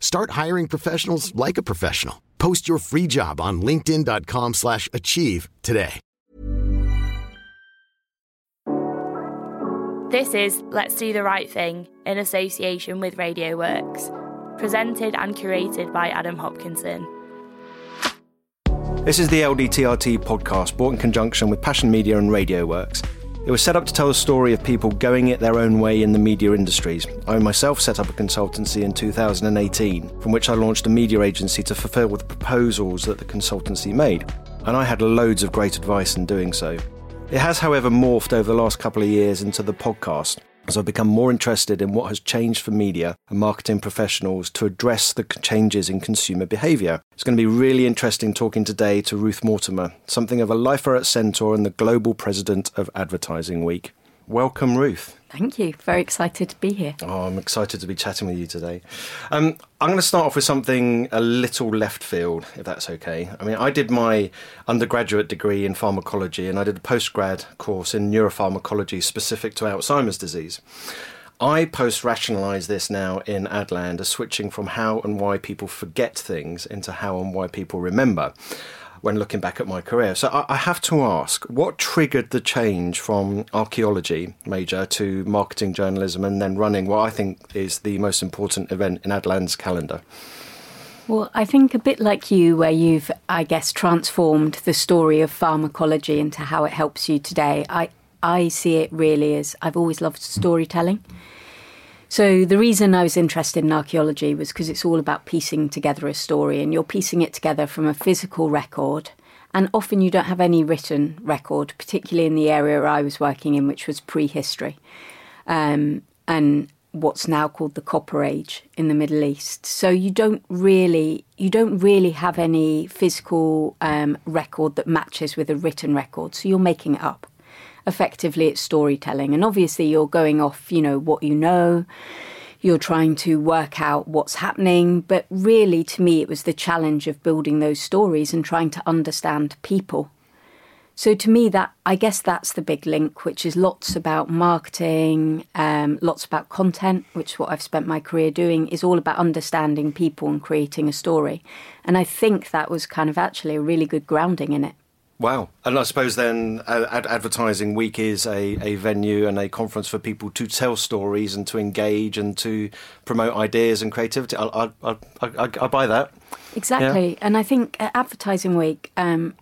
Start hiring professionals like a professional. Post your free job on linkedin.com/achieve slash achieve today. This is Let's Do the Right Thing in association with Radio Works, presented and curated by Adam Hopkinson. This is the LDTRT podcast brought in conjunction with Passion Media and Radio Works. It was set up to tell the story of people going it their own way in the media industries. I myself set up a consultancy in 2018, from which I launched a media agency to fulfill the proposals that the consultancy made, and I had loads of great advice in doing so. It has, however, morphed over the last couple of years into the podcast, as I've become more interested in what has changed for media and marketing professionals to address the changes in consumer behaviour. It's going to be really interesting talking today to Ruth Mortimer, something of a lifer at Centaur and the global president of Advertising Week. Welcome, Ruth. Thank you. Very excited to be here. Oh, I'm excited to be chatting with you today. Um, I'm going to start off with something a little left field, if that's okay. I mean, I did my undergraduate degree in pharmacology and I did a postgrad course in neuropharmacology specific to Alzheimer's disease. I post rationalise this now in Adland as switching from how and why people forget things into how and why people remember when looking back at my career. So I, I have to ask, what triggered the change from archaeology major to marketing journalism and then running what I think is the most important event in Adland's calendar? Well, I think a bit like you, where you've, I guess, transformed the story of pharmacology into how it helps you today. I, I see it really as I've always loved storytelling. So the reason I was interested in archaeology was because it's all about piecing together a story, and you're piecing it together from a physical record. And often you don't have any written record, particularly in the area I was working in, which was prehistory, um, and what's now called the Copper Age in the Middle East. So you don't really you don't really have any physical um, record that matches with a written record. So you're making it up effectively it's storytelling. And obviously, you're going off, you know, what you know, you're trying to work out what's happening. But really, to me, it was the challenge of building those stories and trying to understand people. So to me, that I guess that's the big link, which is lots about marketing, um, lots about content, which is what I've spent my career doing, is all about understanding people and creating a story. And I think that was kind of actually a really good grounding in it. Wow. And I suppose then Ad- Advertising Week is a, a venue and a conference for people to tell stories and to engage and to promote ideas and creativity. I, I, I, I, I buy that. Exactly. Yeah. And I think at Advertising Week, um,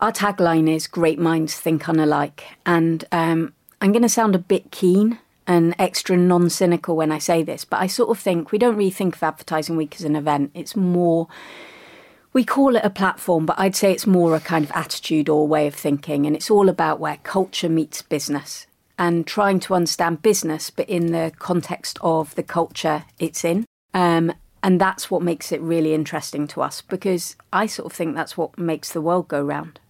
our tagline is Great Minds Think Unalike. And um, I'm going to sound a bit keen and extra non cynical when I say this, but I sort of think we don't really think of Advertising Week as an event. It's more we call it a platform, but I'd say it's more a kind of attitude or way of thinking. And it's all about where culture meets business and trying to understand business, but in the context of the culture it's in. Um, and that's what makes it really interesting to us because I sort of think that's what makes the world go round.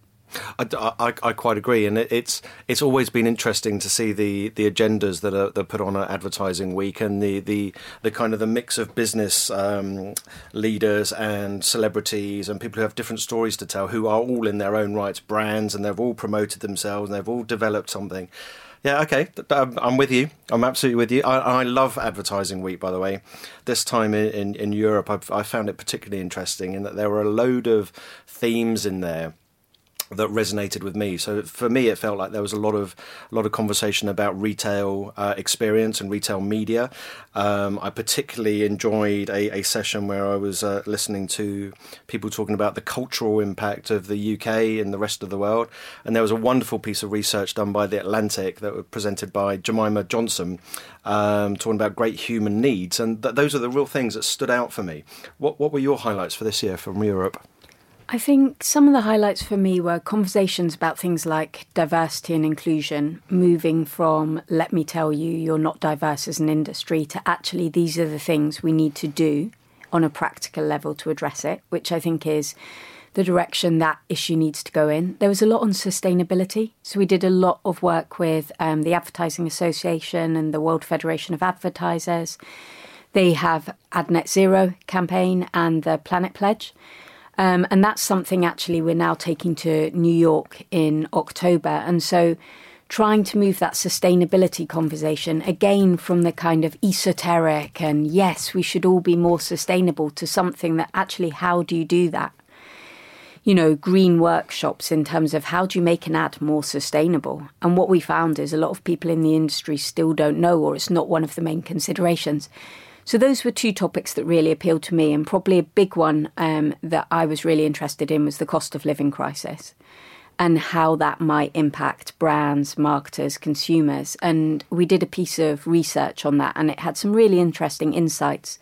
I, I, I, quite agree, and it's it's always been interesting to see the, the agendas that are that are put on at Advertising Week and the, the, the kind of the mix of business um, leaders and celebrities and people who have different stories to tell, who are all in their own rights brands, and they've all promoted themselves and they've all developed something. Yeah, okay, I'm with you. I'm absolutely with you. I, I love Advertising Week, by the way. This time in, in, in Europe, I've, I found it particularly interesting in that there were a load of themes in there that resonated with me. So for me, it felt like there was a lot of a lot of conversation about retail uh, experience and retail media. Um, I particularly enjoyed a, a, session where I was uh, listening to people talking about the cultural impact of the UK and the rest of the world. And there was a wonderful piece of research done by the Atlantic that was presented by Jemima Johnson, um, talking about great human needs. And th- those are the real things that stood out for me. What what were your highlights for this year from Europe? I think some of the highlights for me were conversations about things like diversity and inclusion, moving from let me tell you you're not diverse as an industry to actually these are the things we need to do on a practical level to address it, which I think is the direction that issue needs to go in. There was a lot on sustainability. So we did a lot of work with um, the Advertising Association and the World Federation of Advertisers. They have Ad Net Zero campaign and the Planet Pledge. Um, and that's something actually we're now taking to New York in October. And so trying to move that sustainability conversation again from the kind of esoteric and yes, we should all be more sustainable to something that actually, how do you do that? You know, green workshops in terms of how do you make an ad more sustainable? And what we found is a lot of people in the industry still don't know, or it's not one of the main considerations. So those were two topics that really appealed to me, and probably a big one um, that I was really interested in was the cost of living crisis and how that might impact brands, marketers, consumers. And we did a piece of research on that, and it had some really interesting insights.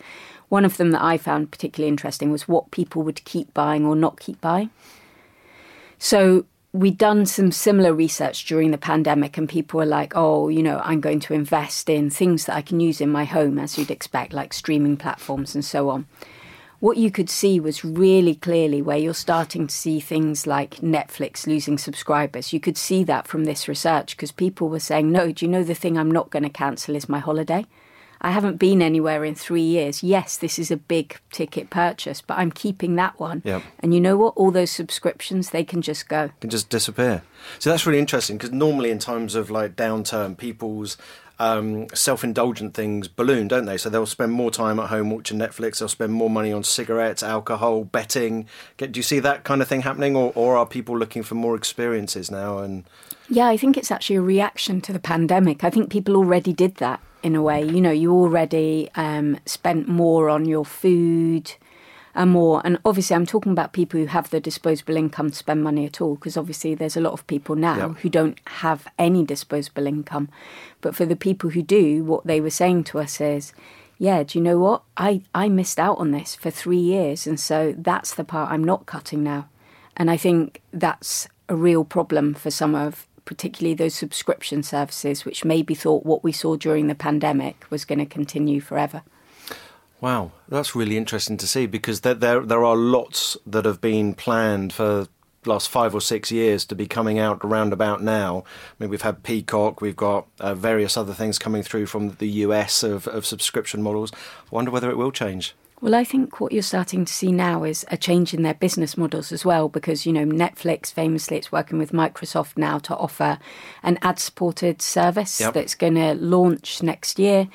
One of them that I found particularly interesting was what people would keep buying or not keep buying. So we'd done some similar research during the pandemic, and people were like, oh, you know, I'm going to invest in things that I can use in my home, as you'd expect, like streaming platforms and so on. What you could see was really clearly where you're starting to see things like Netflix losing subscribers. You could see that from this research because people were saying, no, do you know the thing I'm not going to cancel is my holiday? I haven't been anywhere in three years. Yes, this is a big ticket purchase, but I'm keeping that one. Yep. And you know what? All those subscriptions, they can just go. Can just disappear. So that's really interesting because normally in times of like downturn, people's um, self-indulgent things balloon, don't they? So they'll spend more time at home watching Netflix. They'll spend more money on cigarettes, alcohol, betting. Get, do you see that kind of thing happening, or, or are people looking for more experiences now? And yeah, I think it's actually a reaction to the pandemic. I think people already did that in a way. You know, you already um, spent more on your food and more. And obviously, I'm talking about people who have the disposable income to spend money at all, because obviously, there's a lot of people now yep. who don't have any disposable income. But for the people who do, what they were saying to us is, yeah, do you know what? I, I missed out on this for three years. And so that's the part I'm not cutting now. And I think that's a real problem for some of particularly those subscription services, which maybe thought what we saw during the pandemic was going to continue forever. Wow, that's really interesting to see because there, there there are lots that have been planned for last five or six years to be coming out around about now. I mean, we've had Peacock, we've got uh, various other things coming through from the US of, of subscription models. I wonder whether it will change. Well, I think what you're starting to see now is a change in their business models as well, because, you know, Netflix famously it's working with Microsoft now to offer an ad supported service yep. that's going to launch next year.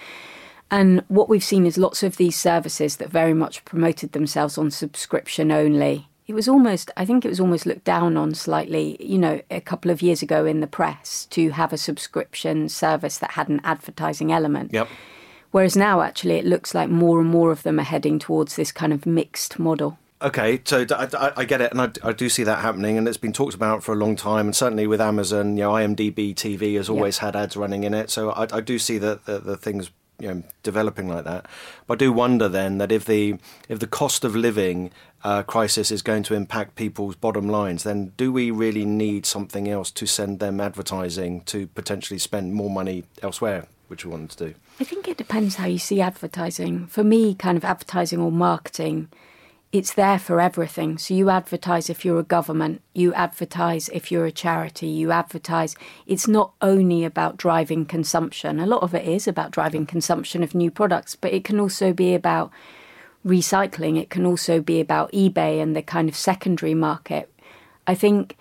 And what we've seen is lots of these services that very much promoted themselves on subscription only. It was almost, I think it was almost looked down on slightly, you know, a couple of years ago in the press to have a subscription service that had an advertising element. Yep. Whereas now, actually, it looks like more and more of them are heading towards this kind of mixed model. Okay, so I, I, get it, and I, I, do see that happening, and it's been talked about for a long time, and certainly with Amazon, you know, IMDb TV has always yeah. had ads running in it, so I, I do see that the, the things you know developing like that. But I do wonder then that if the if the cost of living uh, crisis is going to impact people's bottom lines, then do we really need something else to send them advertising to potentially spend more money elsewhere, which we want to do? I think it depends how you see advertising. For me, kind of advertising or marketing, it's there for everything. So you advertise if you're a government, you advertise if you're a charity, you advertise. It's not only about driving consumption. A lot of it is about driving consumption of new products, but it can also be about recycling. It can also be about eBay and the kind of secondary market. I think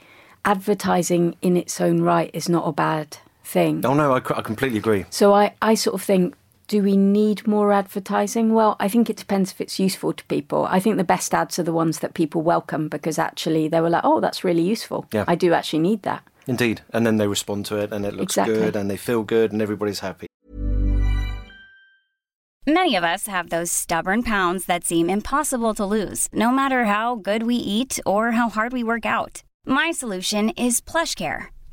advertising in its own right is not a bad thing. Oh no, I, I completely agree. So I, I sort of think do we need more advertising? Well, I think it depends if it's useful to people. I think the best ads are the ones that people welcome because actually they were like, oh, that's really useful. Yeah. I do actually need that. Indeed. And then they respond to it and it looks Exactly. good and they feel good and everybody's happy. Many of us have those stubborn pounds that seem impossible to lose, no matter how good we eat or how hard we work out. My solution is PlushCare.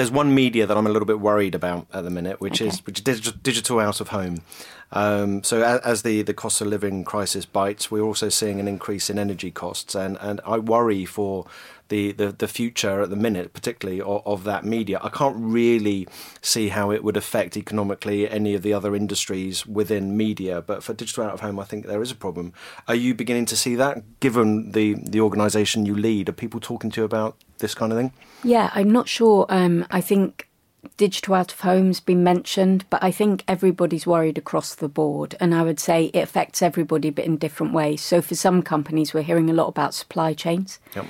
There's one media that I'm a little bit worried about at the minute, which is which is digital, digital out of home. Um, so as, as the, the cost of living crisis bites, we're also seeing an increase in energy costs, and, and I worry for the, the, the future at the minute, particularly of, of that media. I can't really see how it would affect economically any of the other industries within media, but for digital out of home, I think there is a problem. Are you beginning to see that, given the, the organisation you lead? Are people talking to you about this kind of thing? Yeah, I'm not sure. Um, I think digital out of home's been mentioned, but I think everybody's worried across the board. And I would say it affects everybody, but in different ways. So for some companies, we're hearing a lot about supply chains. Yep.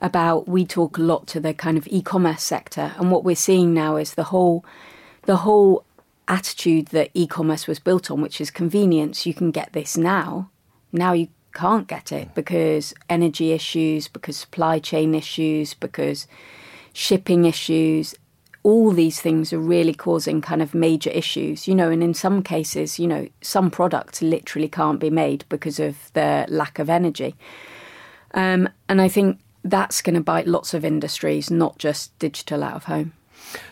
About we talk a lot to the kind of e-commerce sector, and what we're seeing now is the whole, the whole attitude that e-commerce was built on, which is convenience. You can get this now. Now you can't get it because energy issues, because supply chain issues, because shipping issues. All these things are really causing kind of major issues, you know, and in some cases, you know, some products literally can't be made because of the lack of energy. Um, and I think that's going to bite lots of industries, not just digital out of home.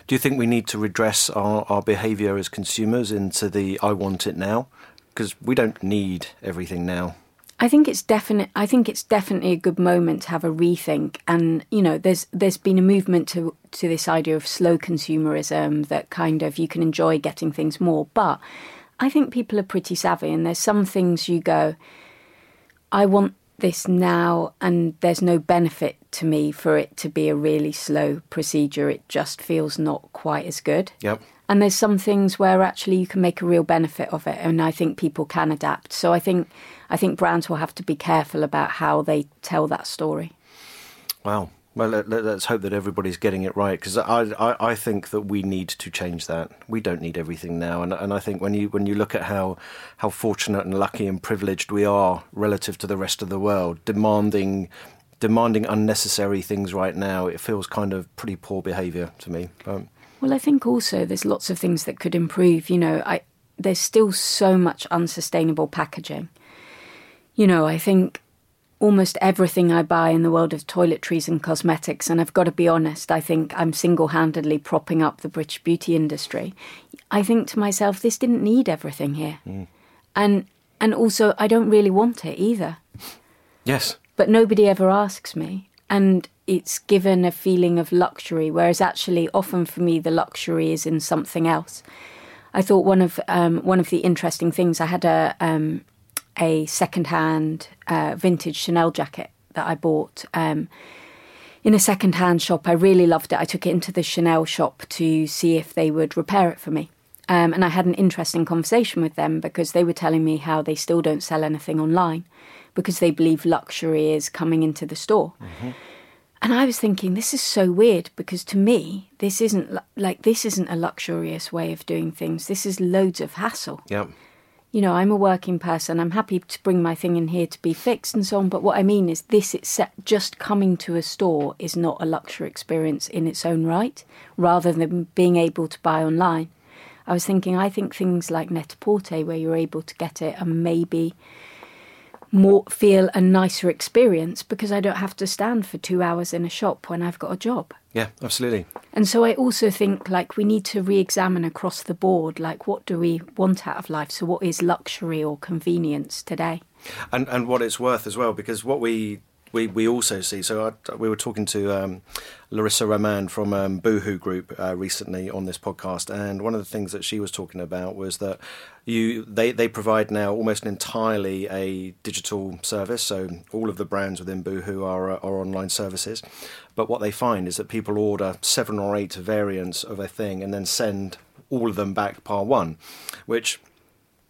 Do you think we need to redress our, our behaviour as consumers into the I want it now? Because we don't need everything now. I think it's definite. I think it's definitely a good moment to have a rethink. And you know, there's there's been a movement to to this idea of slow consumerism that kind of you can enjoy getting things more. But I think people are pretty savvy, and there's some things you go, I want this now, and there's no benefit to me for it to be a really slow procedure. It just feels not quite as good. Yep. And there's some things where actually you can make a real benefit of it, and I think people can adapt. So I think I think brands will have to be careful about how they tell that story. Wow. Well, let, us hope that everybody's getting it right because I, I, I think that we need to change that. We don't need everything now, and, and I think when you when you look at how how fortunate and lucky and privileged we are relative to the rest of the world, demanding demanding unnecessary things right now, it feels kind of pretty poor behaviour to me. Um, Well, I think also there's lots of things that could improve. You know, I there's still so much unsustainable packaging. You know, I think almost everything I buy in the world of toiletries and cosmetics, and I've got to be honest, I think I'm single handedly propping up the British beauty industry. I think to myself, this didn't need everything here. And and also I don't really want it either. yes. But nobody ever asks me. And it's given a feeling of luxury, whereas actually often for me the luxury is in something else. I thought one of um, one of the interesting things I had a um, a second-hand uh, vintage Chanel jacket that I bought um, in a second-hand shop. I really loved it. I took it into the Chanel shop to see if they would repair it for me. Um, and I had an interesting conversation with them because they were telling me how they still don't sell anything online, because they believe luxury is coming into the store. And I was thinking, this is so weird because to me, this isn't like this isn't a luxurious way of doing things. This is loads of hassle. Yep. You know, I'm a working person. I'm happy to bring my thing in here to be fixed and so on. But what I mean is, this itself, just coming to a store is not a luxury experience in its own right, rather than being able to buy online. I was thinking, I think things like Net-a-Porter, where you're able to get it and maybe more feel a nicer experience because I don't have to stand for two hours in a shop when I've got a job. Yeah, absolutely. And so I also think like we need to re-examine across the board like what do we want out of life? So what is luxury or convenience today? and and what it's worth as well because what we we, we also see so I, we were talking to um, Larissa Raman from um, Boohoo Group uh, recently on this podcast and one of the things that she was talking about was that you they, they provide now almost entirely a digital service so all of the brands within Boohoo are, uh, are online services. But what they find is that people order seven or eight variants of a thing and then send all of them back par one which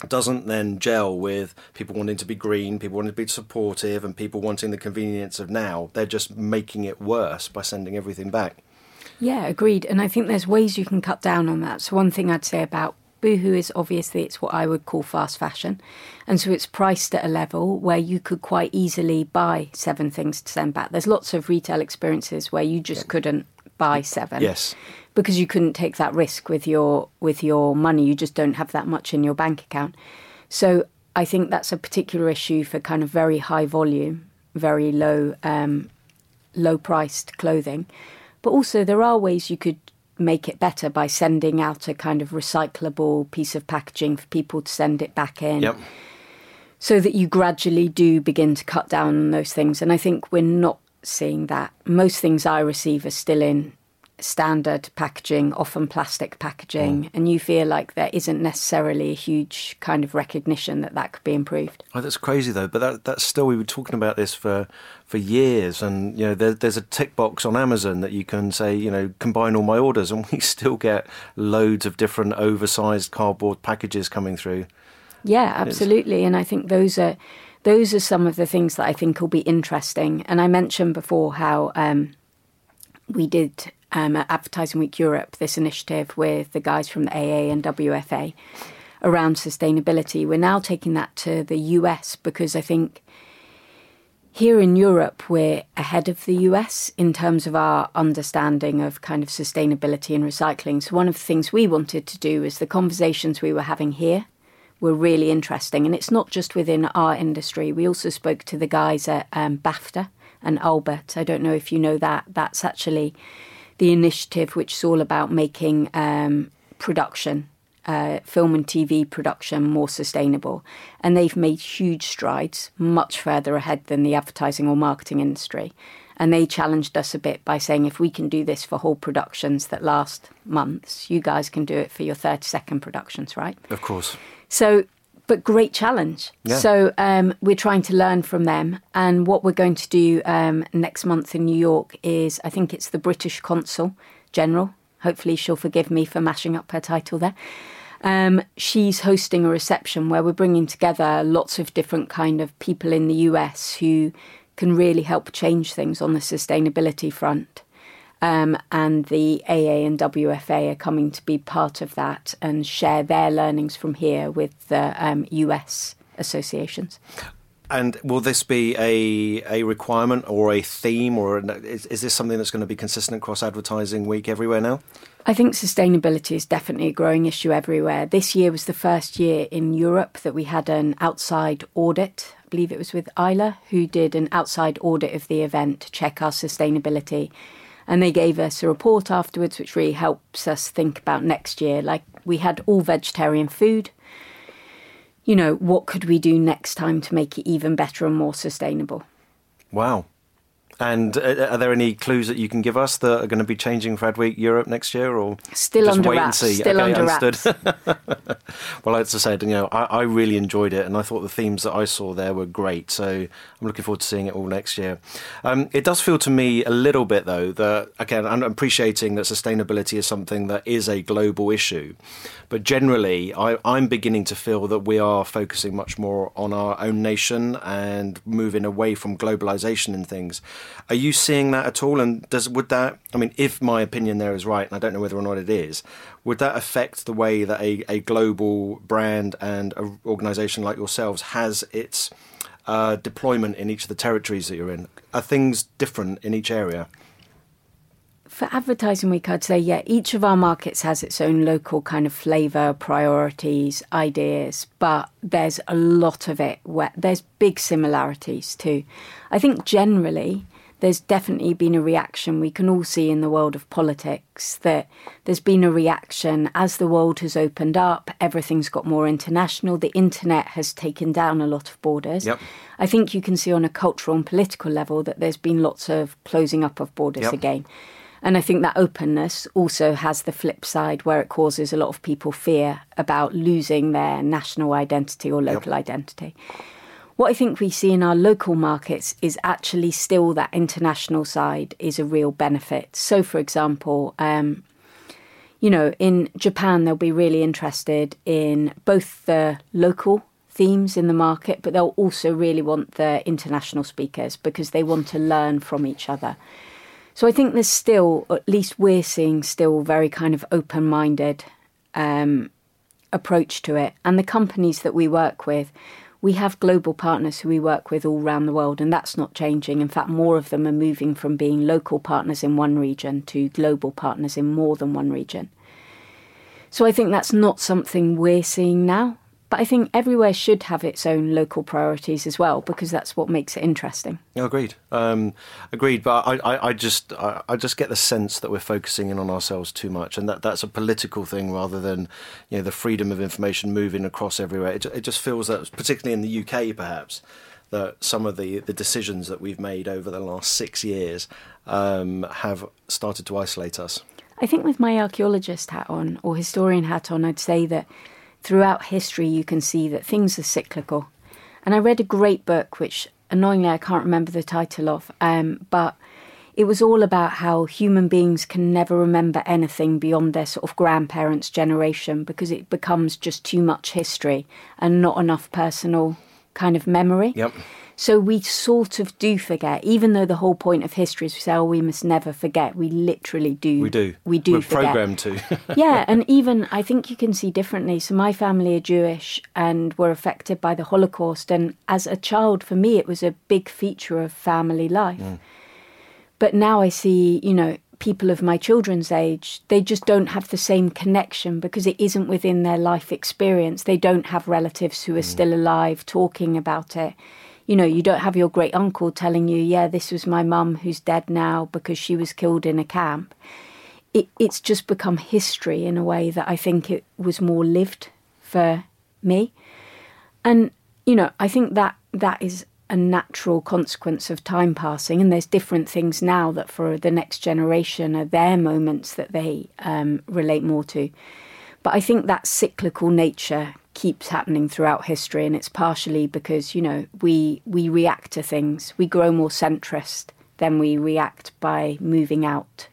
doesn't then gel with people wanting to be green, people wanting to be supportive, and people wanting the convenience of now. They're just making it worse by sending everything back. Yeah, agreed. And I think there's ways you can cut down on that. So one thing I'd say about Boohoo is obviously it's what I would call fast fashion. And so it's priced at a level where you could quite easily buy seven things to send back. There's lots of retail experiences where you just couldn't buy seven. Yes. Because you couldn't take that risk with your with your money. You just don't have that much in your bank account. So I think that's a particular issue for kind of very high volume, very low um, low priced clothing. But also there are ways you could make it better by sending out a kind of recyclable piece of packaging for people to send it back in. Yep. So that you gradually do begin to cut down on those things. And I think we're not seeing that. Most things I receive are still in standard packaging, often plastic packaging, mm. and you feel like there isn't necessarily a huge kind of recognition that that could be improved. Oh, that's crazy though. But that, that's still we were talking about this for for years, and you know there, there's a tick box on Amazon that you can say you know combine all my orders, and we still get loads of different oversized cardboard packages coming through. Yeah, absolutely. And I think those are those are some of the things that I think will be interesting. And I mentioned before how um, we did um, at Advertising Week Europe this initiative with the guys from the AA and WFA around sustainability. We're now taking that to the US because I think here in Europe we're ahead of the US in terms of our understanding of kind of sustainability and recycling. So one of the things we wanted to do is the conversations we were having here were really interesting. And it's not just within our industry. We also spoke to the guys at um, BAFTA and Albert. I don't know if you know that. That's actually the initiative which is all about making um, production, uh, film and TV production, more sustainable. And they've made huge strides, much further ahead than the advertising or marketing industry. And they challenged us a bit by saying if we can do this for whole productions that last months, you guys can do it for your 30 second productions, right? Of course. So, but great challenge. Yeah. So um, we're trying to learn from them. And what we're going to do um, next month in New York is, I think it's the British Consul General. Hopefully, she'll forgive me for mashing up her title there. Um, she's hosting a reception where we're bringing together lots of different kind of people in the US who can really help change things on the sustainability front. Um, and the AA and WFA are coming to be part of that and share their learnings from here with the um, US associations. And will this be a a requirement or a theme, or is, is this something that's going to be consistent across advertising week everywhere now? I think sustainability is definitely a growing issue everywhere. This year was the first year in Europe that we had an outside audit. I believe it was with Isla, who did an outside audit of the event to check our sustainability. And they gave us a report afterwards, which really helps us think about next year. Like we had all vegetarian food. You know, what could we do next time to make it even better and more sustainable? Wow. And uh, are there any clues that you can give us that are going to be changing for Adweek Europe next year, or still just under wait wraps? and see? Still okay, under understood. wraps. well, as I said, you know, I, I really enjoyed it, and I thought the themes that I saw there were great. So I'm looking forward to seeing it all next year. Um, it does feel to me a little bit, though, that again, I'm appreciating that sustainability is something that is a global issue, but generally, I, I'm beginning to feel that we are focusing much more on our own nation and moving away from globalization and things. Are you seeing that at all? And does would that? I mean, if my opinion there is right, and I don't know whether or not it is, would that affect the way that a, a global brand and an organisation like yourselves has its uh, deployment in each of the territories that you're in? Are things different in each area? For Advertising Week, I'd say, yeah, each of our markets has its own local kind of flavour, priorities, ideas, but there's a lot of it where there's big similarities too. I think generally there's definitely been a reaction we can all see in the world of politics that there's been a reaction as the world has opened up, everything's got more international, the internet has taken down a lot of borders. Yep. I think you can see on a cultural and political level that there's been lots of closing up of borders Yep. again. And I think that openness also has the flip side where it causes a lot of people fear about losing their national identity or local identity. What I think we see in our local markets is actually still that international side is a real benefit. So, for example, um, you know, in Japan, they'll be really interested in both the local themes in the market, but they'll also really want the international speakers because they want to learn from each other. So I think there's still, at least we're seeing, still very kind of open minded um, approach to it. And the companies that we work with, we have global partners who we work with all around the world, and that's not changing. In fact, more of them are moving from being local partners in one region to global partners in more than one region. So I think that's not something we're seeing now. But I think everywhere should have its own local priorities as well, because that's what makes it interesting. Yeah, agreed. Um, agreed. But I, I, I just, I, I just get the sense that we're focusing in on ourselves too much, and that that's a political thing rather than, you know, the freedom of information moving across everywhere. It, it just feels that, particularly in the UK, perhaps, that some of the the decisions that we've made over the last six years um, have started to isolate us. I think with my archaeologist hat on or historian hat on, I'd say that throughout history you can see that things are cyclical. And I read a great book, which annoyingly I can't remember the title of, um, but it was all about how human beings can never remember anything beyond their sort of grandparents' generation because it becomes just too much history and not enough personal kind of memory. Yep. So we sort of do forget, even though the whole point of history is we say, oh, we must never forget. We literally do. We do. We do We're forget. programmed to. yeah, and even I think you can see differently. So my family are Jewish and were affected by the Holocaust, and as a child, for me, it was a big feature of family life. Mm. But now I see, you know, people of my children's age, they just don't have the same connection because it isn't within their life experience. They don't have relatives who are mm. still alive talking about it. You know, you don't have your great uncle telling you, yeah, this was my mum who's dead now because she was killed in a camp. It, it's just become history in a way that I think it was more lived for me. And, you know, I think that that is a natural consequence of time passing. And there's different things now that for the next generation are their moments that they um, relate more to. But I think that cyclical nature keeps happening throughout history, and it's partially because you know we we react to things. We grow more centrist than we react by moving out.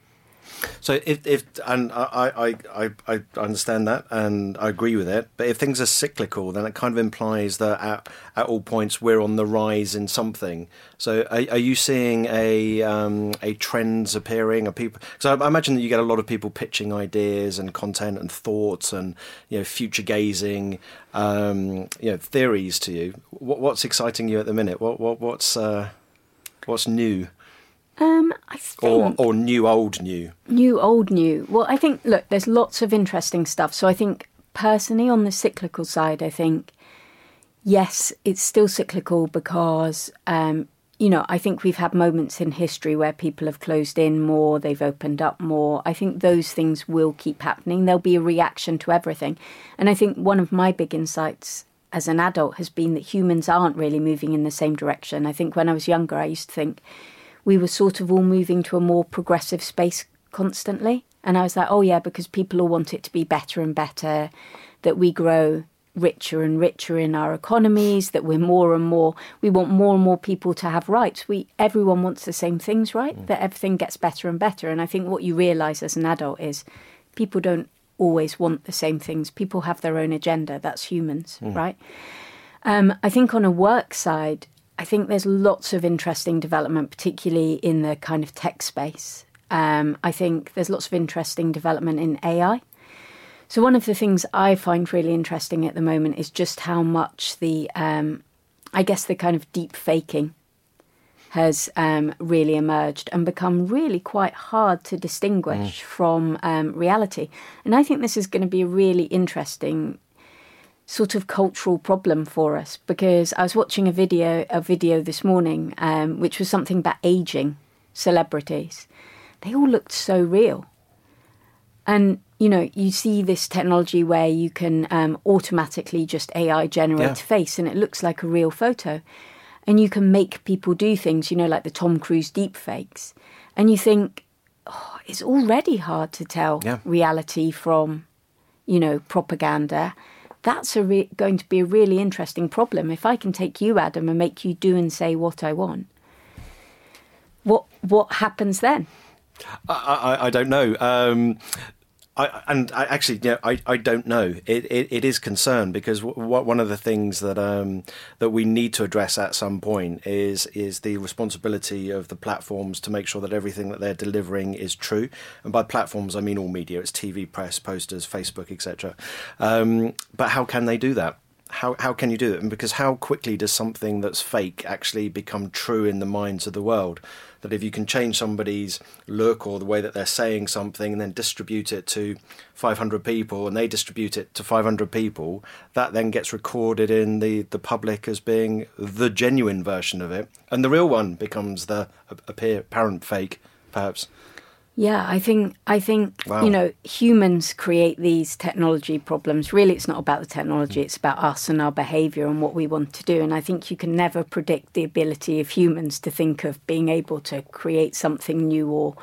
So if, if and I, I, I, I understand that and I agree with it, but if things are cyclical, then it kind of implies that at, at all points we're on the rise in something. So are, are you seeing a um, a trends appearing? Are people? I, I imagine that you get a lot of people pitching ideas and content and thoughts and you know future gazing, um, you know theories to you. What, what's exciting you at the minute? What what what's uh, what's new Um, I think or or new old new? New, old, new. Well, I think, look, there's lots of interesting stuff. So I think, personally, on the cyclical side, I think, yes, it's still cyclical because, um, you know, I think we've had moments in history where people have closed in more, they've opened up more. I think those things will keep happening. There'll be a reaction to everything. And I think one of my big insights as an adult has been that humans aren't really moving in the same direction. I think when I was younger, I used to think, we were sort of all moving to a more progressive space constantly. And I was like, oh, yeah, because people all want it to be better and better, that we grow richer and richer in our economies, that we're more and more, we want more and more people to have rights. We Everyone wants the same things, right? Mm. That everything gets better and better. And I think what you realize as an adult is people don't always want the same things. People have their own agenda. That's humans, mm. right? Um, I think on a work side, I think there's lots of interesting development, particularly in the kind of tech space. Um, I think there's lots of interesting development in AI. So, one of the things I find really interesting at the moment is just how much the, um, I guess, the kind of deep faking has um, really emerged and become really quite hard to distinguish mm. from um, reality. And I think this is going to be a really interesting sort of cultural problem for us because I was watching a video a video this morning um, which was something about aging celebrities. They all looked so real, and you know you see this technology where you can um, automatically just AI generate yeah. face and it looks like a real photo, and you can make people do things. You know, like the Tom Cruise deep fakes, and you think. Oh, it's already hard to tell yeah. reality from, you know, propaganda that's re- going to be a really interesting problem. If I can take you, Adam, and make you do and say what I want, what what happens then? I, I, I don't know. Um, I, and I actually, I, I don't know. It, it, it is concern because w- one of the things that um, that we need to address at some point is is the responsibility of the platforms to make sure that everything that they're delivering is true. And by platforms, I mean all media. It's TV, press, posters, Facebook, etc. Um, but how can they do that? How how can you do it? And because how quickly does something that's fake actually become true in the minds of the world? That if you can change somebody's look or the way that they're saying something and then distribute it to 500 people and they distribute it to 500 people, that then gets recorded in the, the public as being the genuine version of it. And the real one becomes the apparent fake, perhaps. Yeah, I think I think wow. you know humans create these technology problems. Really, it's not about the technology; hmm. it's about us and our behaviour and what we want to do. And I think you can never predict the ability of humans to think of being able to create something new or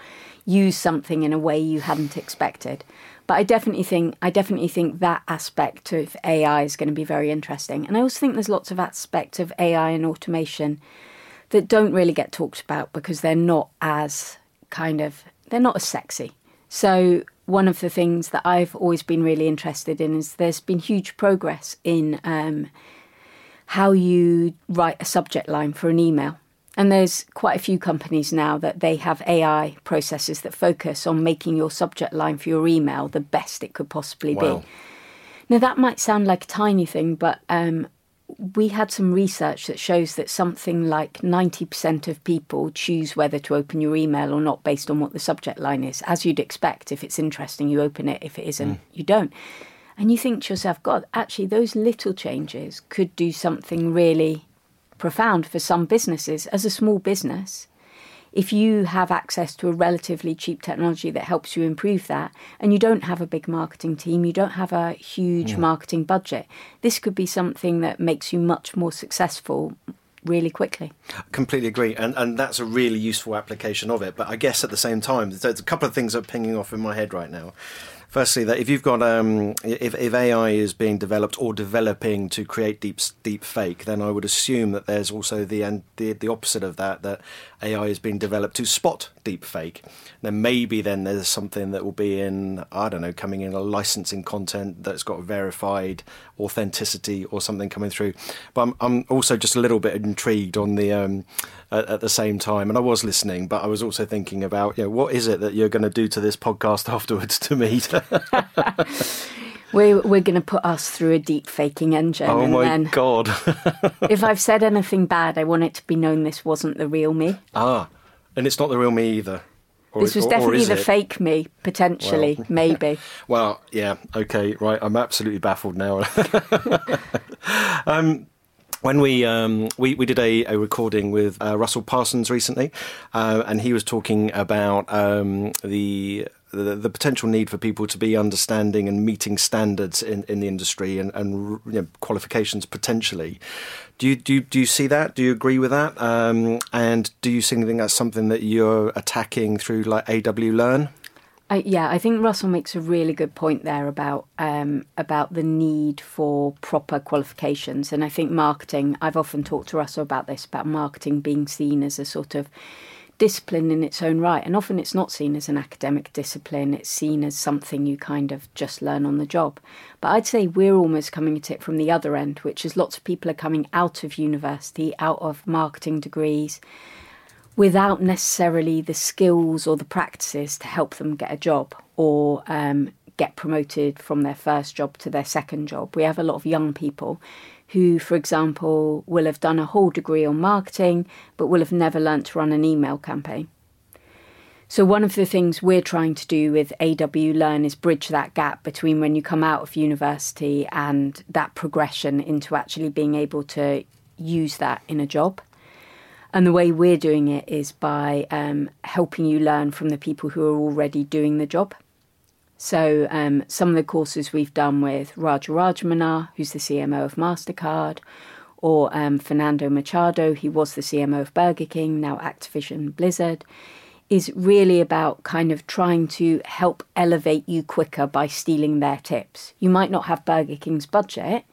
use something in a way you hadn't expected. But I definitely think I definitely think that aspect of AI is going to be very interesting. And I also think there's lots of aspects of AI and automation that don't really get talked about because they're not as kind of they're not as sexy. So one of the things that I've always been really interested in is there's been huge progress in um, how you write a subject line for an email. And there's quite a few companies now that they have AI processes that focus on making your subject line for your email the best it could possibly wow. be. Now, that might sound like a tiny thing, but um, we had some research that shows that something like 90% of people choose whether to open your email or not based on what the subject line is. As you'd expect, if it's interesting, you open it. If it isn't, mm. you don't. And you think to yourself, God, actually, those little changes could do something really profound for some businesses. As a small business, if you have access to a relatively cheap technology that helps you improve that, and you don't have a big marketing team, you don't have a huge yeah. marketing budget, this could be something that makes you much more successful really quickly. Completely agree, and and that's a really useful application of it. But I guess at the same time, there's a couple of things that are pinging off in my head right now. Firstly, that if you've got um, if, if AI is being developed or developing to create deep deep fake, then I would assume that there's also the and the, the opposite of that that AI is being developed to spot deepfake. Then maybe then there's something that will be in I don't know coming in a licensing content that's got verified authenticity or something coming through. But I'm, I'm also just a little bit intrigued on the um, at, at, the same time, and I was listening, but I was also thinking about you know what is it that you're going to do to this podcast afterwards to me. We're, we're going to put us through a deep faking engine. Oh my then, god! if I've said anything bad, I want it to be known this wasn't the real me. Ah, and it's not the real me either. Or, this was definitely the it? fake me, potentially, well, maybe. well, yeah, okay, right. I'm absolutely baffled now. um, when we um, we we did a, a recording with uh, Russell Parsons recently, uh, and he was talking about um, the the, the, potential need for people to be understanding and meeting standards in, in the industry and, and you know, qualifications potentially. Do you, do, you, do you see that? Do you agree with that? Um, and do you think that's something that you're attacking through like AW Learn? Yeah, I think Russell makes a really good point there about um, about the need for proper qualifications, and I think marketing. I've often talked to Russell about this about marketing being seen as a sort of discipline in its own right, and often it's not seen as an academic discipline. It's seen as something you kind of just learn on the job. But I'd say we're almost coming at it from the other end, which is lots of people are coming out of university, out of marketing degrees without necessarily the skills or the practices to help them get a job or um, get promoted from their first job to their second job. We have a lot of young people who, for example, will have done a whole degree on marketing but will have never learnt to run an email campaign. So, one of the things we're trying to do with AW Learn is bridge that gap between when you come out of university and that progression into actually being able to use that in a job. And the way we're doing it is by um, helping you learn from the people who are already doing the job. So, um, some of the courses we've done with Raja Rajamannar, who's the CMO of MasterCard, or um, Fernando Machado, he was the CMO of Burger King, now Activision Blizzard, is really about kind of trying to help elevate you quicker by stealing their tips. You might not have Burger King's budget,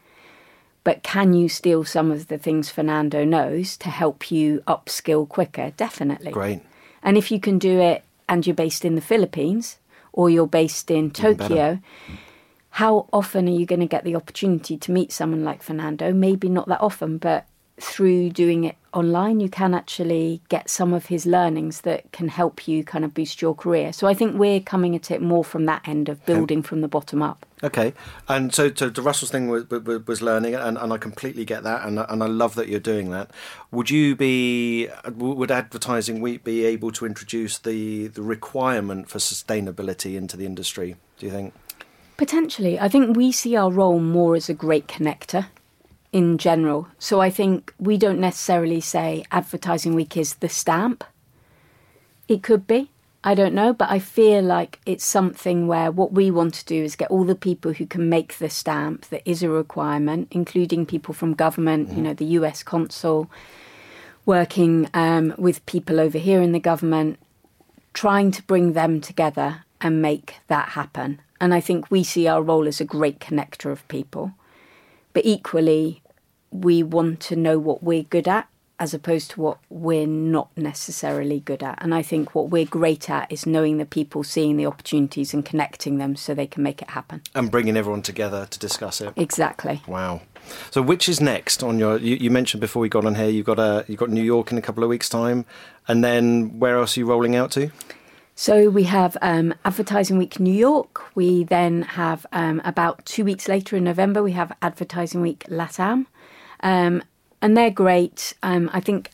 but can you steal some of the things Fernando knows to help you upskill quicker? Definitely. Great. And if you can do it and you're based in the Philippines or you're based in Tokyo, how often are you going to get the opportunity to meet someone like Fernando? Maybe not that often, but through doing it online, you can actually get some of his learnings that can help you kind of boost your career. So I think we're coming at it more from that end of building from the bottom up. Okay, and so, so the Russell's thing was, was learning, and, and I completely get that, and, and I love that you're doing that. Would you be, would Advertising Week be able to introduce the, the requirement for sustainability into the industry, do you think? Potentially. I think we see our role more as a great connector in general. So I think we don't necessarily say Advertising Week is the stamp. It could be. I don't know, but I feel like it's something where what we want to do is get all the people who can make the stamp that is a requirement, including people from government, mm. you know, the US consul, working um, with people over here in the government, trying to bring them together and make that happen. And I think we see our role as a great connector of people. But equally, we want to know what we're good at as opposed to what we're not necessarily good at. And I think what we're great at is knowing the people, seeing the opportunities, and connecting them so they can make it happen. And bringing everyone together to discuss it. Exactly. Wow. So, which is next on your? You, you mentioned before we got on here, you've got a you've got New York in a couple of weeks' time, and then where else are you rolling out to? So we have um, Advertising Week New York. We then have um, about two weeks later in November, we have Advertising Week LATAM. Um, and they're great. Um, I think,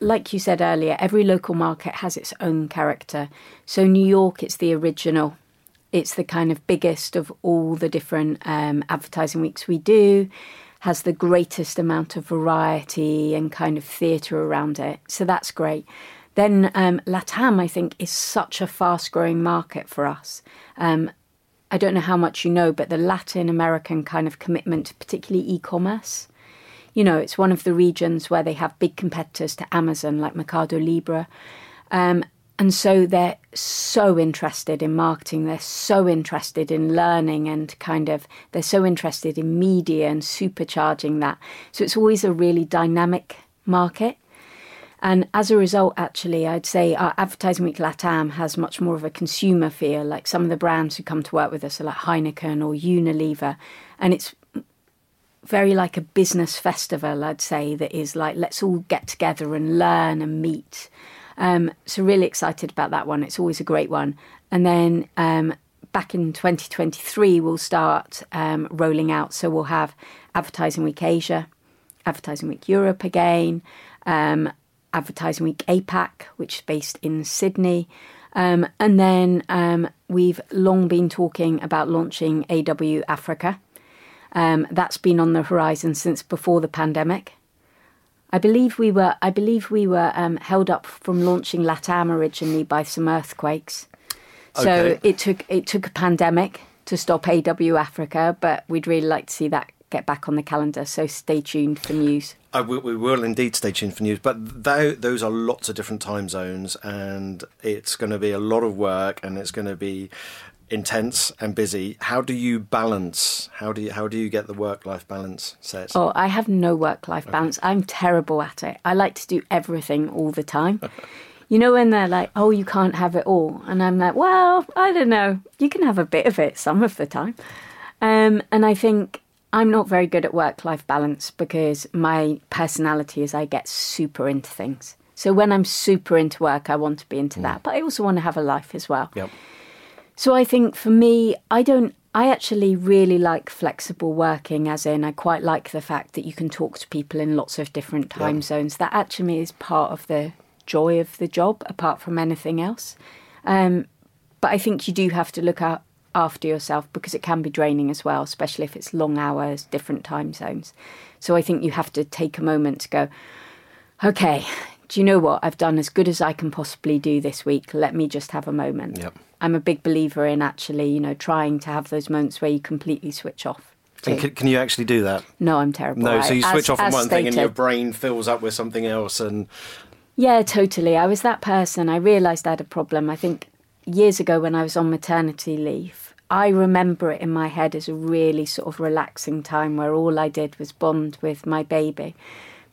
like you said earlier, every local market has its own character. So, New York, it's the original. It's the kind of biggest of all the different um, advertising weeks we do, has the greatest amount of variety and kind of theatre around it. So, that's great. Then um, Latam, I think, is such a fast growing market for us. Um, I don't know how much you know, but the Latin American kind of commitment, particularly e commerce, you know, it's one of the regions where they have big competitors to Amazon like Mercado Libre. Um, and so they're so interested in marketing, they're so interested in learning and kind of, they're so interested in media and supercharging that. So it's always a really dynamic market. And as a result, actually, I'd say our Advertising Week LATAM has much more of a consumer feel. Like some of the brands who come to work with us are like Heineken or Unilever. And it's very like a business festival, I'd say, that is like, let's all get together and learn and meet. Um, so, really excited about that one. It's always a great one. And then um, back in 2023, we'll start um, rolling out. So, we'll have Advertising Week Asia, Advertising Week Europe again, um, Advertising Week APAC, which is based in Sydney. Um, and then um, we've long been talking about launching AW Africa. Um, that's been on the horizon since before the pandemic. I believe we were I believe we were um, held up from launching LATAM originally by some earthquakes. So Okay. it took it took a pandemic to stop AW Africa, but we'd really like to see that get back on the calendar. So stay tuned for news. Uh, we, we will indeed stay tuned for news, but tho- those are lots of different time zones, and it's going to be a lot of work, and it's going to be intense and busy. How do you balance? How do you how do you get the work life balance set? Oh, I have no work life balance. I'm terrible at it. I like to do everything all the time. you know, when they're like, oh, you can't have it all. And I'm like, well, I don't know. You can have a bit of it some of the time. Um, and I think I'm not very good at work life balance because my personality is I get super into things. So when I'm super into work, I want to be into that. But I also want to have a life as well. Yep. So I think for me, I don't. I actually really like flexible working, as in I quite like the fact that you can talk to people in lots of different time zones. That actually is part of the joy of the job, apart from anything else. Um, but I think you do have to look out after yourself because it can be draining as well, especially if it's long hours, different time zones. So I think you have to take a moment to go, okay, do you know what? I've done as good as I can possibly do this week. Let me just have a moment. Yep. I'm a big believer in actually, you know, trying to have those moments where you completely switch off. And can, can you actually do that? No, I'm terrible. No, so you switch As- off on one thing and your brain fills up with something else, and Yeah, totally. I was that person. I realised I had a problem. I think years ago when I was on maternity leave, I remember it in my head as a really sort of relaxing time where all I did was bond with my baby.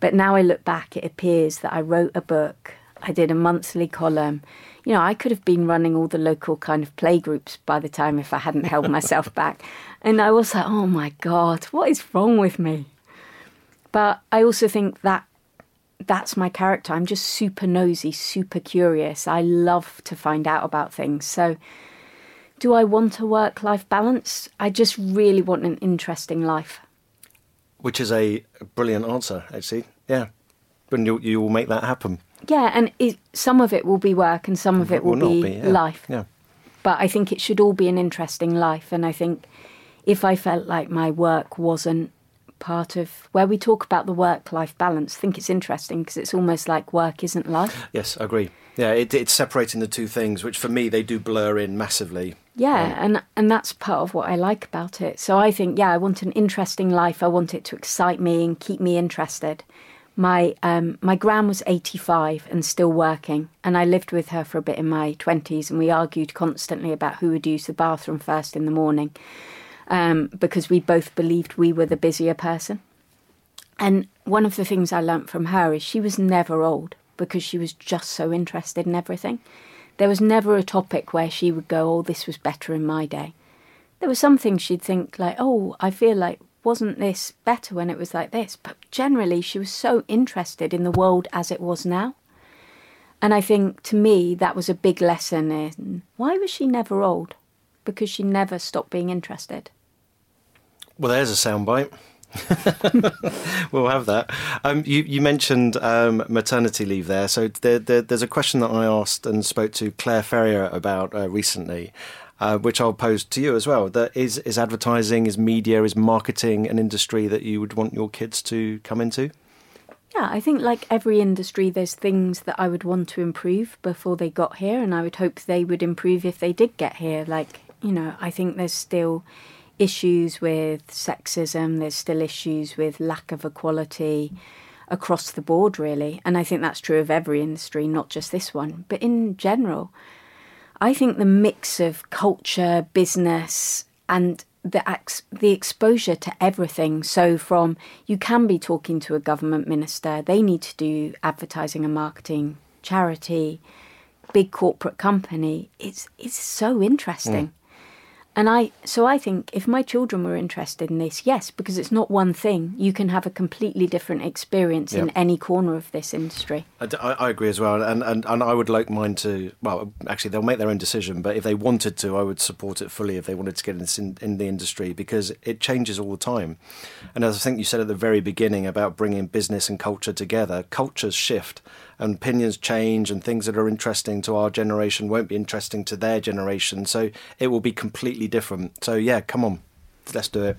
But now I look back, it appears that I wrote a book, I did a monthly column. You know, I could have been running all the local kind of playgroups by the time if I hadn't held myself back. And I was like, oh my God, what is wrong with me? But I also think that that's my character. I'm just super nosy, super curious. I love to find out about things. So, do I want a work life balance? I just really want an interesting life. which is a brilliant answer, actually. Yeah, and you you will make that happen. Yeah, and it, some of it will be work and some of it will, not be, be yeah. life. Yeah. But I think it should all be an interesting life. And I think if I felt like my work wasn't part of where we talk about the work life balance, I think it's interesting because it's almost like work isn't life. Yes, I agree. Yeah, it, it's separating the two things, which for me they do blur in massively. Yeah, um, and and that's part of what I like about it. So I think, yeah, I want an interesting life. I want it to excite me and keep me interested. My um, my gran was eighty five and still working, and I lived with her for a bit in my twenties, and we argued constantly about who would use the bathroom first in the morning, um, because we both believed we were the busier person. And one of the things I learnt from her is she was never old because she was just so interested in everything. There was never a topic where she would go, Oh, this was better in my day. There were some things she'd think, like, Oh, I feel like, wasn't this better when it was like this? But generally, she was so interested in the world as it was now. And I think to me, that was a big lesson in why was she never old? Because she never stopped being interested. Well, there's a soundbite. we'll have that. Um, you, you mentioned um, maternity leave there. So there, there, there's a question that I asked and spoke to Claire Ferrier about uh, recently, uh, which I'll pose to you as well. That is, is advertising, is media, is marketing an industry that you would want your kids to come into? Yeah, I think like every industry, there's things that I would want to improve before they got here, and I would hope they would improve if they did get here. Like, you know, I think there's still issues with sexism, there's still issues with lack of equality across the board, really. And I think that's true of every industry, not just this one. But in general, I think the mix of culture, business, and the ex- the exposure to everything. So, from you can be talking to a government minister, they need to do advertising and marketing, charity, big corporate company. It's it's so interesting. Hmm. And I, so I think if my children were interested in this, yes, because it's not one thing. You can have a completely different experience in any corner of this industry. I agree as well, and, and and I would like mine to. Well, actually, they'll make their own decision, but if they wanted to, I would support it fully. If they wanted to get in, in, in the industry, because it changes all the time, and as I think you said at the very beginning about bringing business and culture together, cultures shift and opinions change, and things that are interesting to our generation won't be interesting to their generation. So it will be completely different. So yeah, come on, let's do it.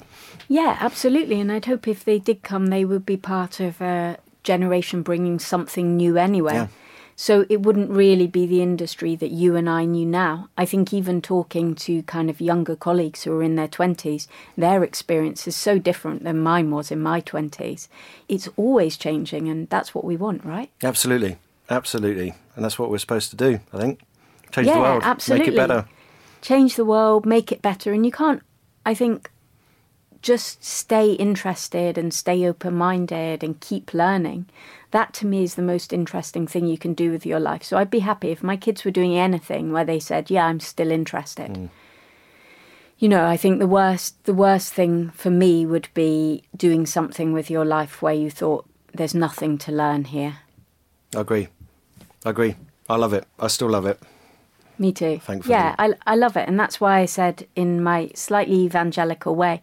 Yeah, absolutely. And I'd hope if they did come, they would be part of a generation bringing something new anyway. Yeah. So it wouldn't really be the industry that you and I knew now. I think even talking to kind of younger colleagues who are in their 20s, their experience is so different than mine was in my 20s. It's always changing, and that's what we want, right? Absolutely. Absolutely. And that's what we're supposed to do, I think. Change yeah, the world, absolutely. make it better. Change the world, make it better. And you can't, I think, just stay interested and stay open minded and keep learning. That to me is the most interesting thing you can do with your life. So I'd be happy if my kids were doing anything where they said, "Yeah, I'm still interested." Mm. You know, I think the worst the worst thing for me would be doing something with your life where you thought there's nothing to learn here. I agree. I agree. I love it. I still love it. Me too. Thankfully. Yeah, I, I love it. And that's why I said in my slightly evangelical way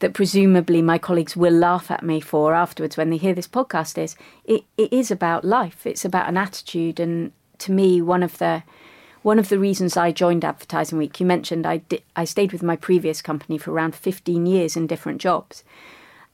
that presumably my colleagues will laugh at me for afterwards when they hear this podcast is it, it is about life. It's about an attitude. And to me, one of the one of the reasons I joined Advertising Week, you mentioned I di- I stayed with my previous company for around 15 years in different jobs.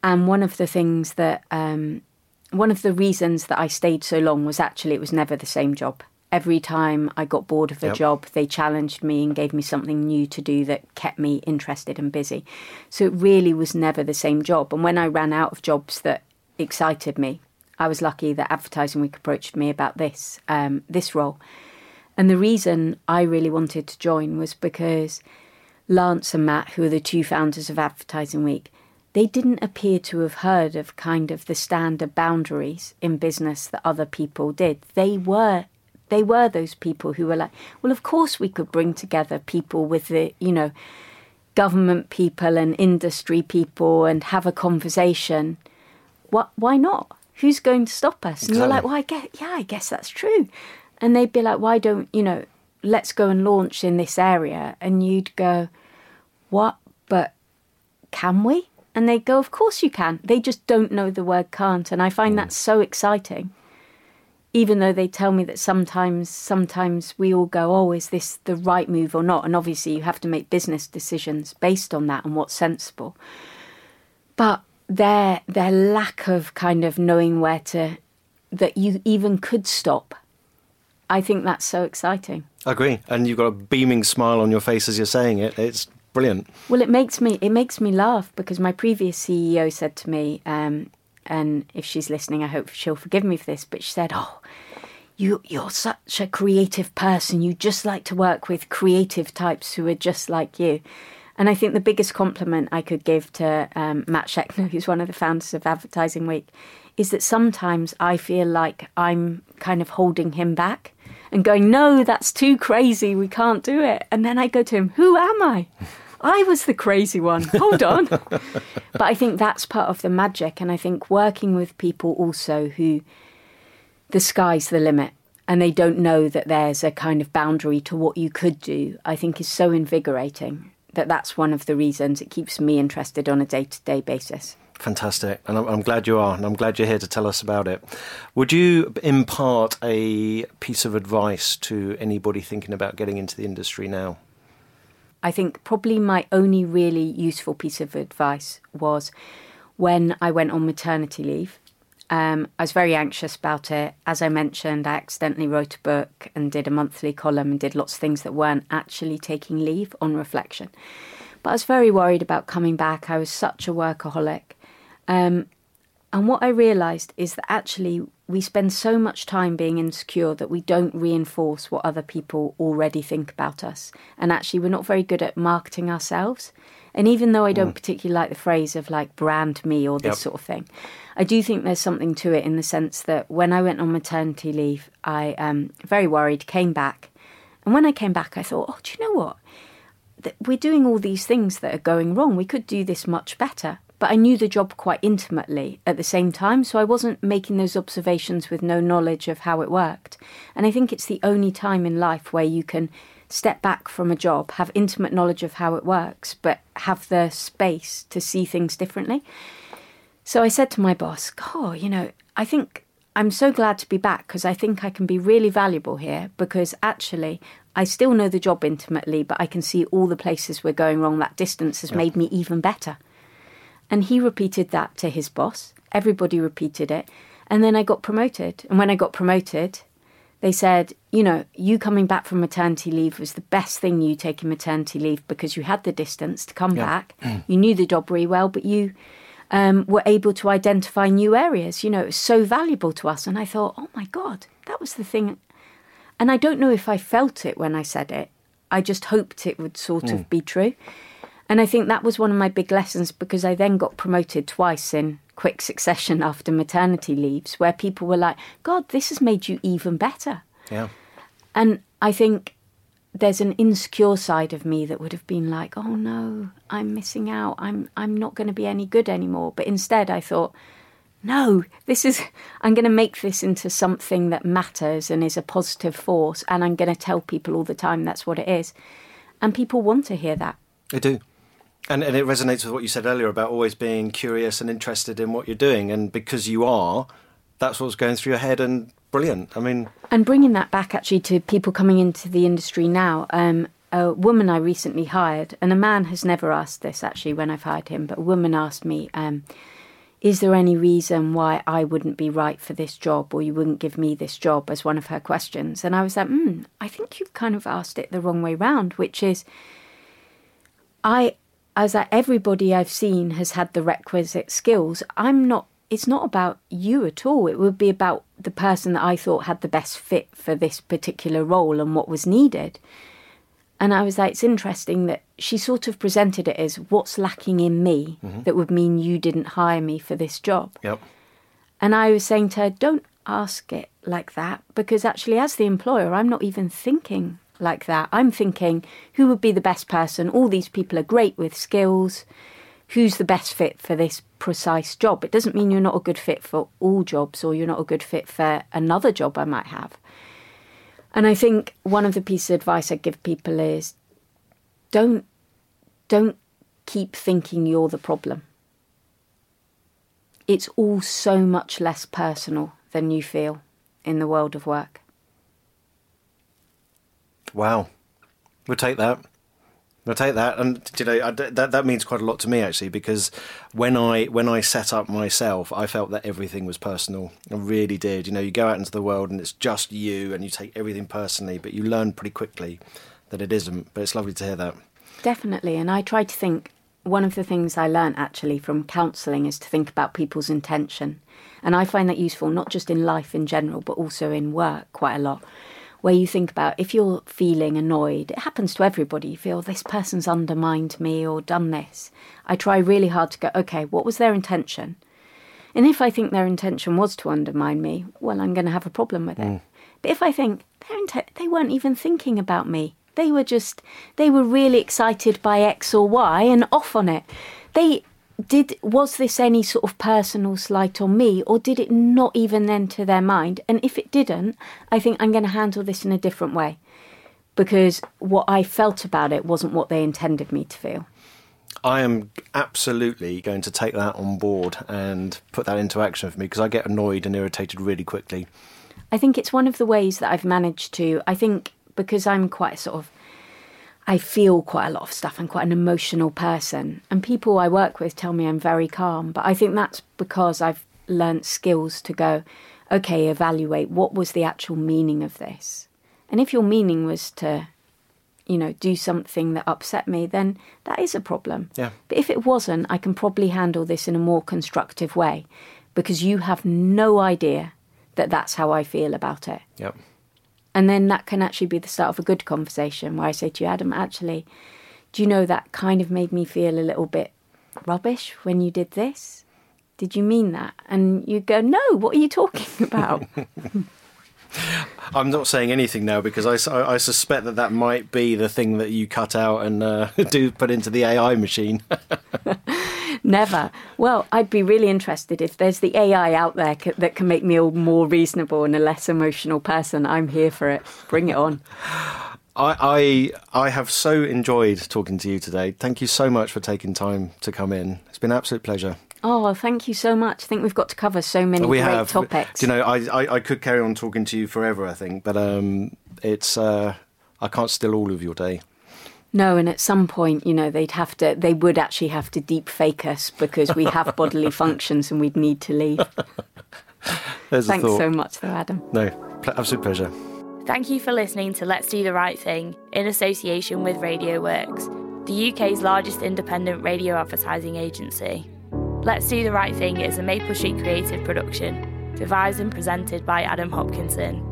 And one of the things that um, one of the reasons that I stayed so long was actually it was never the same job every time I got bored of a yep. job, they challenged me and gave me something new to do that kept me interested and busy. So it really was never the same job. And when I ran out of jobs that excited me, I was lucky that Advertising Week approached me about this um, this role. And the reason I really wanted to join was because Lance and Matt, who are the two founders of Advertising Week, they didn't appear to have heard of kind of the standard boundaries in business that other people did. They were they were those people who were like, well, of course we could bring together people with the, you know, government people and industry people and have a conversation. What? Why not? Who's going to stop us? And exactly. you're like, well, I guess, yeah, I guess that's true. And they'd be like, why don't you know? Let's go and launch in this area. And you'd go, what? But can we? And they go, of course you can. They just don't know the word can't. And I find mm. that so exciting even though they tell me that sometimes sometimes we all go oh is this the right move or not? And obviously you have to make business decisions based on that and what's sensible. But their their lack of kind of knowing where to that you even could stop i think that's so exciting. I agree. And you've got a beaming smile on your face as you're saying it. It's brilliant. Well it makes me it makes me laugh because my previous ceo said to me um, and if she's listening, I hope she'll forgive me for this. But she said, "Oh, you you're such a creative person. You just like to work with creative types who are just like you." And I think the biggest compliment I could give to um, Matt Scheckner, who's one of the founders of Advertising Week, is that sometimes I feel like I'm kind of holding him back and going, "No, that's too crazy. We can't do it." And then I go to him, "Who am I?" I was the crazy one. Hold on. but I think that's part of the magic. And I think working with people also who the sky's the limit and they don't know that there's a kind of boundary to what you could do, I think is so invigorating that that's one of the reasons it keeps me interested on a day to day basis. Fantastic. And I'm, I'm, glad you are, and I'm glad you're here to tell us about it. Would you impart a piece of advice to anybody thinking about getting into the industry now? I think probably my only really useful piece of advice was when I went on maternity leave. Um, I was very anxious about it. As I mentioned, I accidentally wrote a book and did a monthly column and did lots of things that weren't actually taking leave on reflection. But I was very worried about coming back. I was such a workaholic. Um, and what I realised is that actually we spend so much time being insecure that we don't reinforce what other people already think about us. And actually, we're not very good at marketing ourselves. And even though I don't mm. particularly like the phrase of like brand me or this yep. sort of thing, I do think there's something to it in the sense that when I went on maternity leave, I um very worried, came back. And when I came back, I thought, oh, do you know what? We're doing all these things that are going wrong. We could do this much better but I knew the job quite intimately at the same time, so I wasn't making those observations with no knowledge of how it worked. And I think it's the only time in life where you can step back from a job, have intimate knowledge of how it works, but have the space to see things differently. So I said to my boss, Oh, you know, I think I'm so glad to be back because I think I can be really valuable here because actually I still know the job intimately, but I can see all the places we're going wrong. That distance has yeah. made me even better. And he repeated that to his boss. Everybody repeated it. And then I got promoted. And when I got promoted, they said, you know, you coming back from maternity leave was the best thing you taking maternity leave because you had the distance to come Yeah. back. you knew the job really well, but you um, were able to identify new areas. You know, it was so valuable to us. And I thought, oh my God, that was the thing. And I don't know if I felt it when I said it. I just hoped it would sort Mm. of be true. And I think that was one of my big lessons because I then got promoted twice in quick succession after maternity leaves, where people were like, God, this has made you even better. Yeah. And I think there's an insecure side of me that would have been like, oh no, I'm missing out. I'm I'm not going to be any good anymore. But instead I thought, no, this is I'm going to make this into something that matters and is a positive force and I'm going to tell people all the time that's what it is. And people want to hear that. They do. And, and it resonates with what you said earlier about always being curious and interested in what you're doing. And because you are, that's what's going through your head and brilliant. I mean, And bringing that back actually to people coming into the industry now, um, a woman I recently hired, and a man has never asked this actually when I've hired him, but a woman asked me, um, Is there any reason why I wouldn't be right for this job or you wouldn't give me this job as one of her questions? And I was like, hmm, I think you've kind of asked it the wrong way round, which is, I, I was like, everybody I've seen has had the requisite skills. I'm not, it's not about you at all. It would be about the person that I thought had the best fit for this particular role and what was needed. And I was like, it's interesting that she sort of presented it as what's lacking in me Mhm. that would mean you didn't hire me for this job. yep. And I was saying to her, don't ask it like that because actually, as the employer, I'm not even thinking like that. I'm thinking who would be the best person? All these people are great with skills. Who's the best fit for this precise job? It doesn't mean you're not a good fit for all jobs or you're not a good fit for another job I might have. And I think one of the pieces of advice I give people is don't don't keep thinking you're the problem it's all so much less personal than you feel in the world of work. Wow. We'll take that. We'll take that, and you know I, that that means quite a lot to me actually because when I when I set up myself, I felt that everything was personal. I really did. You know, you go out into the world and it's just you, and you take everything personally, but you learn pretty quickly that it isn't. But it's lovely to hear that. Definitely. And I try to think one of the things I learnt actually from counselling is to think about people's intention. And I find that useful not just in life in general, but also in work quite a lot. Where you think about if you're feeling annoyed, it happens to everybody. You feel this person's undermined me or done this. I try really hard to go, okay, what was their intention? And if I think their intention was to undermine me, well, I'm going to have a problem with it. Mm. But if I think they weren't even thinking about me, they were just, they were really excited by X or Y and off on it. They did, was this any sort of personal slight on me or did it not even enter their mind? And if it didn't, I think I'm going to handle this in a different way because what I felt about it wasn't what they intended me to feel. I am absolutely going to take that on board and put that into action for me because I get annoyed and irritated really quickly. I think it's one of the ways that I've managed to. I think because I'm quite sort of, I feel quite a lot of stuff. I'm quite an emotional person, and people I work with tell me I'm very calm. But I think that's because I've learnt skills to go, okay, evaluate what was the actual meaning of this, and if your meaning was to, you know, do something that upset me, then that is a problem. Yeah. But if it wasn't, I can probably handle this in a more constructive way, because you have no idea that that's how I feel about it. Yep. And then that can actually be the start of a good conversation where I say to you, Adam, actually, do you know that kind of made me feel a little bit rubbish when you did this? Did you mean that? And you go, no, what are you talking about? I'm not saying anything now because I I suspect that that might be the thing that you cut out and uh, do put into the AI machine. Never. Well, I'd be really interested if there's the AI out there c- that can make me a more reasonable and a less emotional person. I'm here for it. Bring it on. I, I I have so enjoyed talking to you today. Thank you so much for taking time to come in. It's been an absolute pleasure. Oh, thank you so much. I think we've got to cover so many we great have topics. You know, I, I I could carry on talking to you forever. I think, but um, it's uh, I can't steal all of your day. No, and at some point, you know, they'd have to, they would actually have to deep fake us because we have bodily functions and we'd need to leave. There's a Thanks thought. so much, though, Adam. No, Absolute pleasure. Thank you for listening to Let's Do the Right Thing in association with Radio Works, the UK's largest independent radio advertising agency. Let's Do the Right Thing is a Maple Street creative production, devised and presented by Adam Hopkinson.